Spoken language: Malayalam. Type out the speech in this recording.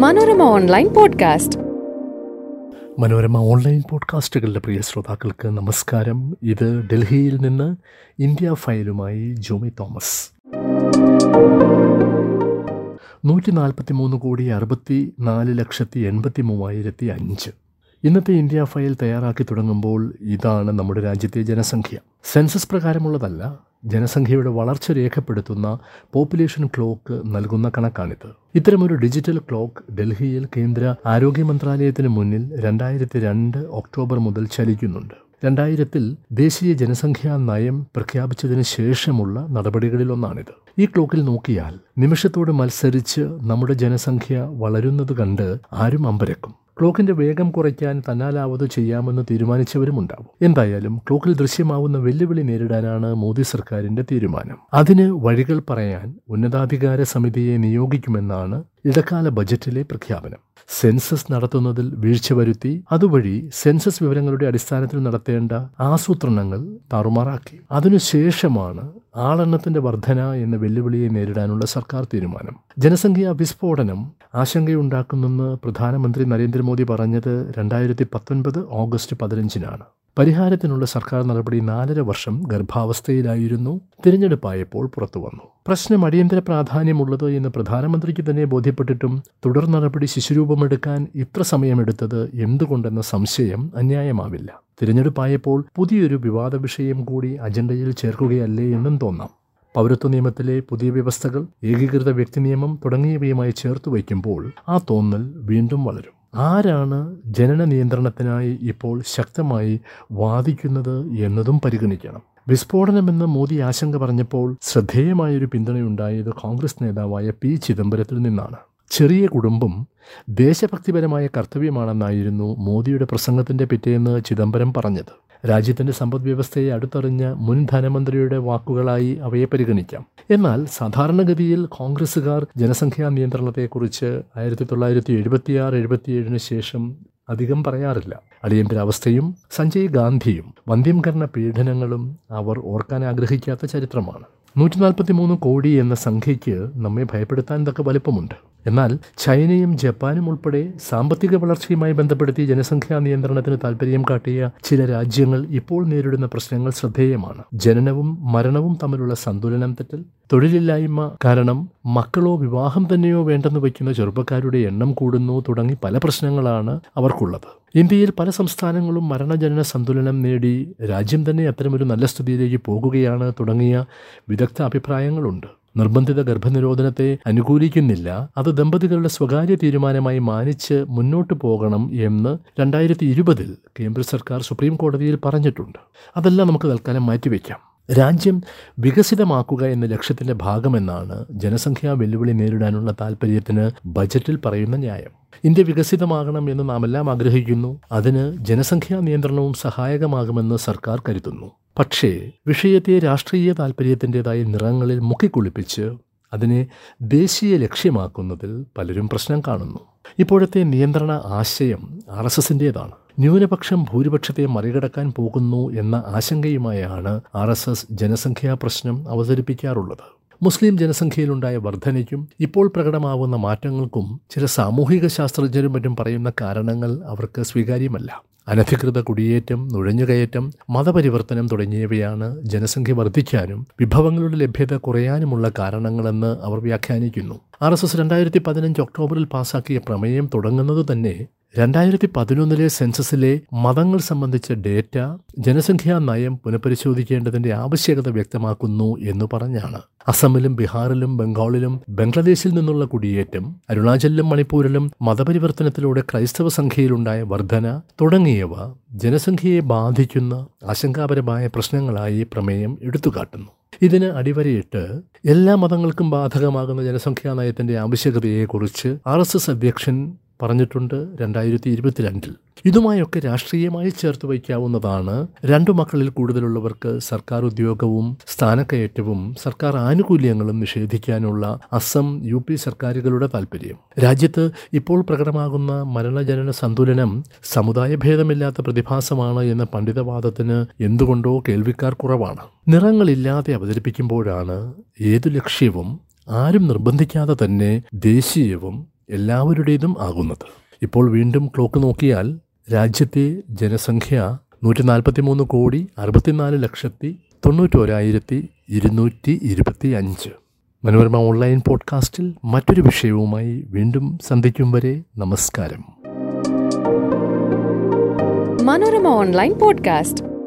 Manorama online podcast. Manorama online പോഡ്കാസ്റ്റുകളുടെ പ്രിയ ശ്രോതാക്കൾക്ക് നമസ്കാരം. ഇത് ഡൽഹിയിൽ നിന്ന് ഇന്ത്യ ഫയലുമായി ജോമി തോമസ്. നൂറ്റി നാൽപ്പത്തി മൂന്ന് കോടി അറുപത്തി നാല് ലക്ഷത്തി എൺപത്തി മൂവായിരത്തി അഞ്ച്. ഇന്നത്തെ ഇന്ത്യ ഫയൽ തയ്യാറാക്കി തുടങ്ങുമ്പോൾ ഇതാണ് നമ്മുടെ രാജ്യത്തെ ജനസംഖ്യ. സെൻസസ് പ്രകാരമുള്ളതല്ല ജനസംഖ്യയുടെ വളർച്ച രേഖപ്പെടുത്തുന്ന പോപ്പുലേഷൻ ക്ലോക്ക് നൽകുന്ന കണക്കാണിത്. ഇത്തരമൊരു ഡിജിറ്റൽ ക്ലോക്ക് ഡൽഹിയിൽ കേന്ദ്ര ആരോഗ്യ മന്ത്രാലയത്തിന് മുന്നിൽ രണ്ടായിരത്തി രണ്ട് ഒക്ടോബർ മുതൽ ചലിക്കുന്നുണ്ട്. രണ്ടായിരത്തിൽ ദേശീയ ജനസംഖ്യാ നയം പ്രഖ്യാപിച്ചതിന് ശേഷമുള്ള നടപടികളിലൊന്നാണിത്. ഈ ക്ലോക്കിൽ നോക്കിയാൽ നിമിഷത്തോട് മത്സരിച്ച് നമ്മുടെ ജനസംഖ്യ വളരുന്നത് കണ്ട് ആരും അമ്പരക്കും. ക്ലോക്കിന്റെ വേഗം കുറയ്ക്കാൻ തന്നാലാവത് ചെയ്യാമെന്ന് തീരുമാനിച്ചവരുമുണ്ടാവും. എന്തായാലും ക്ലോക്കിൽ ദൃശ്യമാവുന്ന വെല്ലുവിളി നേരിടാനാണ് മോദി സർക്കാരിന്റെ തീരുമാനം. അതിന് വഴികൾ പറയാൻ ഉന്നതാധികാര സമിതിയെ നിയോഗിക്കുമെന്നാണ് ഇടക്കാല ബജറ്റിലെ പ്രഖ്യാപനം. സെൻസസ് നടത്തുന്നതിൽ വീഴ്ച വരുത്തി അതുവഴി സെൻസസ് വിവരങ്ങളുടെ അടിസ്ഥാനത്തിൽ നടത്തേണ്ട ആസൂത്രണങ്ങൾ താറുമാറാക്കി. അതിനുശേഷമാണ് ആളെണ്ണത്തിന്റെ വർധന എന്ന വെല്ലുവിളിയെ നേരിടാനുള്ള സർക്കാർ തീരുമാനം. ജനസംഖ്യാ വിസ്ഫോടനം ആശങ്കയുണ്ടാക്കുന്നെന്ന് പ്രധാനമന്ത്രി നരേന്ദ്രമോദി പറഞ്ഞത് രണ്ടായിരത്തി പത്തൊൻപത് ഓഗസ്റ്റ് പതിനഞ്ചിനാണ്. പരിഹാരത്തിനുള്ള സർക്കാർ നടപടി നാലര വർഷം ഗർഭാവസ്ഥയിലായിരുന്നു. തിരഞ്ഞെടുപ്പായപ്പോൾ പുറത്തു വന്നു. പ്രശ്നം അടിയന്തര പ്രാധാന്യമുള്ളത് എന്ന് പ്രധാനമന്ത്രിക്ക് തന്നെ ബോധ്യപ്പെട്ടിട്ടും തുടർ നടപടി ശിശുരൂപമെടുക്കാൻ ഇത്ര സമയമെടുത്തത് എന്തുകൊണ്ടെന്ന സംശയം അന്യായമാവില്ല. തിരഞ്ഞെടുപ്പായപ്പോൾ പുതിയൊരു വിവാദ വിഷയം കൂടി അജണ്ടയിൽ ചേർക്കുകയല്ലേ എന്നും തോന്നാം. പൗരത്വ നിയമത്തിലെ പുതിയ വ്യവസ്ഥകൾ ഏകീകൃത വ്യക്തി നിയമം തുടങ്ങിയവയുമായി ചേർത്ത് വയ്ക്കുമ്പോൾ ആ തോന്നൽ വീണ്ടും വളരും. ആരാണ് ജനന നിയന്ത്രണത്തിനായി ഇപ്പോൾ ശക്തമായി വാദിക്കുന്നത് എന്നതും പരിഗണിക്കണം. വിസ്ഫോടനമെന്ന് മോദി ആശങ്ക പറഞ്ഞപ്പോൾ ശ്രദ്ധേയമായൊരു പിന്തുണയുണ്ടായത് കോൺഗ്രസ് നേതാവായ പി ചിദംബരത്തിൽ നിന്നാണ്. ചെറിയ കുടുംബം ദേശഭക്തിപരമായ കർത്തവ്യമാണെന്നായിരുന്നു മോദിയുടെ പ്രസംഗത്തിന്റെ പിറ്റേന്ന് ചിദംബരം പറഞ്ഞത്. രാജ്യത്തിന്റെ സമ്പദ് വ്യവസ്ഥയെ അടുത്തറിഞ്ഞ മുൻ ധനമന്ത്രിയുടെ വാക്കുകളായി അവയെ പരിഗണിക്കാം. എന്നാൽ സാധാരണഗതിയിൽ കോൺഗ്രസ്സുകാർ ജനസംഖ്യാ നിയന്ത്രണത്തെക്കുറിച്ച് ആയിരത്തി തൊള്ളായിരത്തി എഴുപത്തിയാറ് എഴുപത്തിയേഴിന് ശേഷം അധികം പറയാറില്ല. അടിയന്തരാവസ്ഥയും സഞ്ജയ് ഗാന്ധിയും വന്ധ്യംകരണ പീഡനങ്ങളും അവർ ഓർക്കാൻ ആഗ്രഹിക്കാത്ത ചരിത്രമാണ്. നൂറ്റി നാൽപ്പത്തി മൂന്ന് കോടി എന്ന സംഖ്യയ്ക്ക് നമ്മെ ഭയപ്പെടുത്താൻ തക്ക വലുപ്പമുണ്ട്. എന്നാൽ ചൈനയും ജപ്പാനും ഉൾപ്പെടെ സാമ്പത്തിക വളർച്ചയുമായി ബന്ധപ്പെടുത്തി ജനസംഖ്യാ നിയന്ത്രണത്തിന് താൽപ്പര്യം കാട്ടിയ ചില രാജ്യങ്ങൾ ഇപ്പോൾ നേരിടുന്ന പ്രശ്നങ്ങൾ ശ്രദ്ധേയമാണ്. ജനനവും മരണവും തമ്മിലുള്ള സന്തുലനം തെറ്റൽ തൊഴിലില്ലായ്മ കാരണം മക്കളോ വിവാഹം തന്നെയോ വേണ്ടെന്ന് വയ്ക്കുന്ന ചെറുപ്പക്കാരുടെ എണ്ണം കൂടുന്നു തുടങ്ങി പല പ്രശ്നങ്ങളാണ് അവർക്കുള്ളത്. ഇന്ത്യയിൽ പല സംസ്ഥാനങ്ങളും മരണജനന സന്തുലനം നേടി രാജ്യം തന്നെ അത്തരമൊരു നല്ല സ്ഥിതിയിലേക്ക് പോകുകയാണ് തുടങ്ങിയ വിദഗ്ധ അഭിപ്രായങ്ങളുണ്ട്. നിർബന്ധിത ഗർഭനിരോധനത്തെ അനുകൂലിക്കുന്നില്ല. അത് ദമ്പതികളുടെ സ്വകാര്യ തീരുമാനമായി മാനിച്ച് മുന്നോട്ട് പോകണം എന്ന് രണ്ടായിരത്തി ഇരുപതിൽ കേന്ദ്ര സർക്കാർ സുപ്രീം കോടതിയിൽ പറഞ്ഞിട്ടുണ്ട്. അതെല്ലാം നമുക്ക് തൽക്കാലം മാറ്റിവെക്കാം. രാജ്യം വികസിതമാക്കുക എന്ന ലക്ഷ്യത്തിന്റെ ഭാഗമെന്നാണ് ജനസംഖ്യാ വെല്ലുവിളി നേരിടാനുള്ള താല്പര്യത്തിന് ബജറ്റിൽ പറയുന്ന ന്യായം. ഇന്ത്യ വികസിതമാകണം എന്ന് നാം എല്ലാം ആഗ്രഹിക്കുന്നു. അതിന് ജനസംഖ്യാ നിയന്ത്രണവും സഹായകമാകുമെന്ന് സർക്കാർ കരുതുന്നു. പക്ഷേ വിഷയത്തെ രാഷ്ട്രീയ താൽപ്പര്യത്തിന്റെതായ നിറങ്ങളിൽ മുക്കിക്കുളിപ്പിച്ച് അതിനെ ദേശീയ ലക്ഷ്യമാക്കുന്നതിൽ പലരും പ്രശ്നം കാണുന്നു. ഇപ്പോഴത്തെ നിയന്ത്രണ ആശയം ആർ എസ് എസിന്റേതാണ്. ന്യൂനപക്ഷം ഭൂരിപക്ഷത്തെ മറികടക്കാൻ പോകുന്നു എന്ന ആശങ്കയുമായാണ് ആർ എസ് എസ് ജനസംഖ്യാ പ്രശ്നം അവതരിപ്പിക്കാറുള്ളത്. മുസ്ലിം ജനസംഖ്യയിലുണ്ടായ വർധനയ്ക്കും ഇപ്പോൾ പ്രകടമാവുന്ന മാറ്റങ്ങൾക്കും ചില സാമൂഹിക ശാസ്ത്രജ്ഞരും മറ്റും പറയുന്ന കാരണങ്ങൾ അവർക്ക് സ്വീകാര്യമല്ല. അനധികൃത കുടിയേറ്റം നുഴഞ്ഞുകയറ്റം മതപരിവർത്തനം തുടങ്ങിയവയാണ് ജനസംഖ്യ വർദ്ധിക്കാനും വിഭവങ്ങളുടെ ലഭ്യത കുറയാനുമുള്ള കാരണങ്ങളെന്ന് അവർ വ്യാഖ്യാനിക്കുന്നു. ആർ എസ് എസ് രണ്ടായിരത്തി പതിനഞ്ച് ഒക്ടോബറിൽ പാസാക്കിയ പ്രമേയം തുടങ്ങുന്നത് തന്നെ രണ്ടായിരത്തി പതിനൊന്നിലെ സെൻസസിലെ മതങ്ങൾ സംബന്ധിച്ച ഡേറ്റ ജനസംഖ്യാ നയം പുനഃപരിശോധിക്കേണ്ടതിന്റെ ആവശ്യകത വ്യക്തമാക്കുന്നു എന്ന് പറഞ്ഞാണ്. അസമിലും ബീഹാറിലും ബംഗാളിലും ബംഗ്ലാദേശിൽ നിന്നുള്ള കുടിയേറ്റം അരുണാചലിലും മണിപ്പൂരിലും മതപരിവർത്തനത്തിലൂടെ ക്രൈസ്തവ സംഖ്യയിലുണ്ടായ വർധന തുടങ്ങിയവ ജനസംഖ്യയെ ബാധിക്കുന്ന ആശങ്കാപരമായ പ്രശ്നങ്ങളായി പ്രമേയം എടുത്തുകാട്ടുന്നു. ഇതിന് അടിവരയിട്ട് എല്ലാ മതങ്ങൾക്കും ബാധകമാകുന്ന ജനസംഖ്യാ നയത്തിന്റെ ആവശ്യകതയെക്കുറിച്ച് ആർ എസ് എസ് അധ്യക്ഷൻ പറഞ്ഞിട്ടുണ്ട് രണ്ടായിരത്തി ഇരുപത്തിരണ്ടിൽ ഇതുമായൊക്കെ രാഷ്ട്രീയമായി ചേർത്ത് വയ്ക്കാവുന്നതാണ്. രണ്ടു മക്കളിൽ കൂടുതലുള്ളവർക്ക് സർക്കാർ ഉദ്യോഗവും സ്ഥാനക്കയറ്റവും സർക്കാർ ആനുകൂല്യങ്ങളും നിഷേധിക്കാനുള്ള അസം യു പി സർക്കാരുകളുടെ താൽപ്പര്യം രാജ്യത്ത് ഇപ്പോൾ പ്രകടമാകുന്ന മരണജനന സന്തുലനം സമുദായ ഭേദമില്ലാത്ത പ്രതിഭാസമാണ് എന്ന പണ്ഡിതവാദത്തിന് എന്തുകൊണ്ടോ കേൾവിക്കാർ കുറവാണ്. നിറങ്ങളില്ലാതെ അവതരിപ്പിക്കുമ്പോഴാണ് ഏതു ലക്ഷ്യവും ആരും നിർബന്ധിക്കാതെ തന്നെ ദേശീയവും എല്ലാവരുടേതും ആകുന്നത്. ഇപ്പോൾ വീണ്ടും ക്ലോക്ക് നോക്കിയാൽ രാജ്യത്തെ ജനസംഖ്യ നൂറ്റി നാൽപ്പത്തി മൂന്ന് കോടി അറുപത്തിനാല് ലക്ഷത്തി തൊണ്ണൂറ്റോരായിരത്തി ഇരുന്നൂറ്റി ഇരുപത്തി അഞ്ച് മനോരമ ഓൺലൈൻ പോഡ്കാസ്റ്റിൽ മറ്റൊരു വിഷയവുമായി വീണ്ടും സന്ധിക്കും വരെ നമസ്കാരം. Manorama online podcast.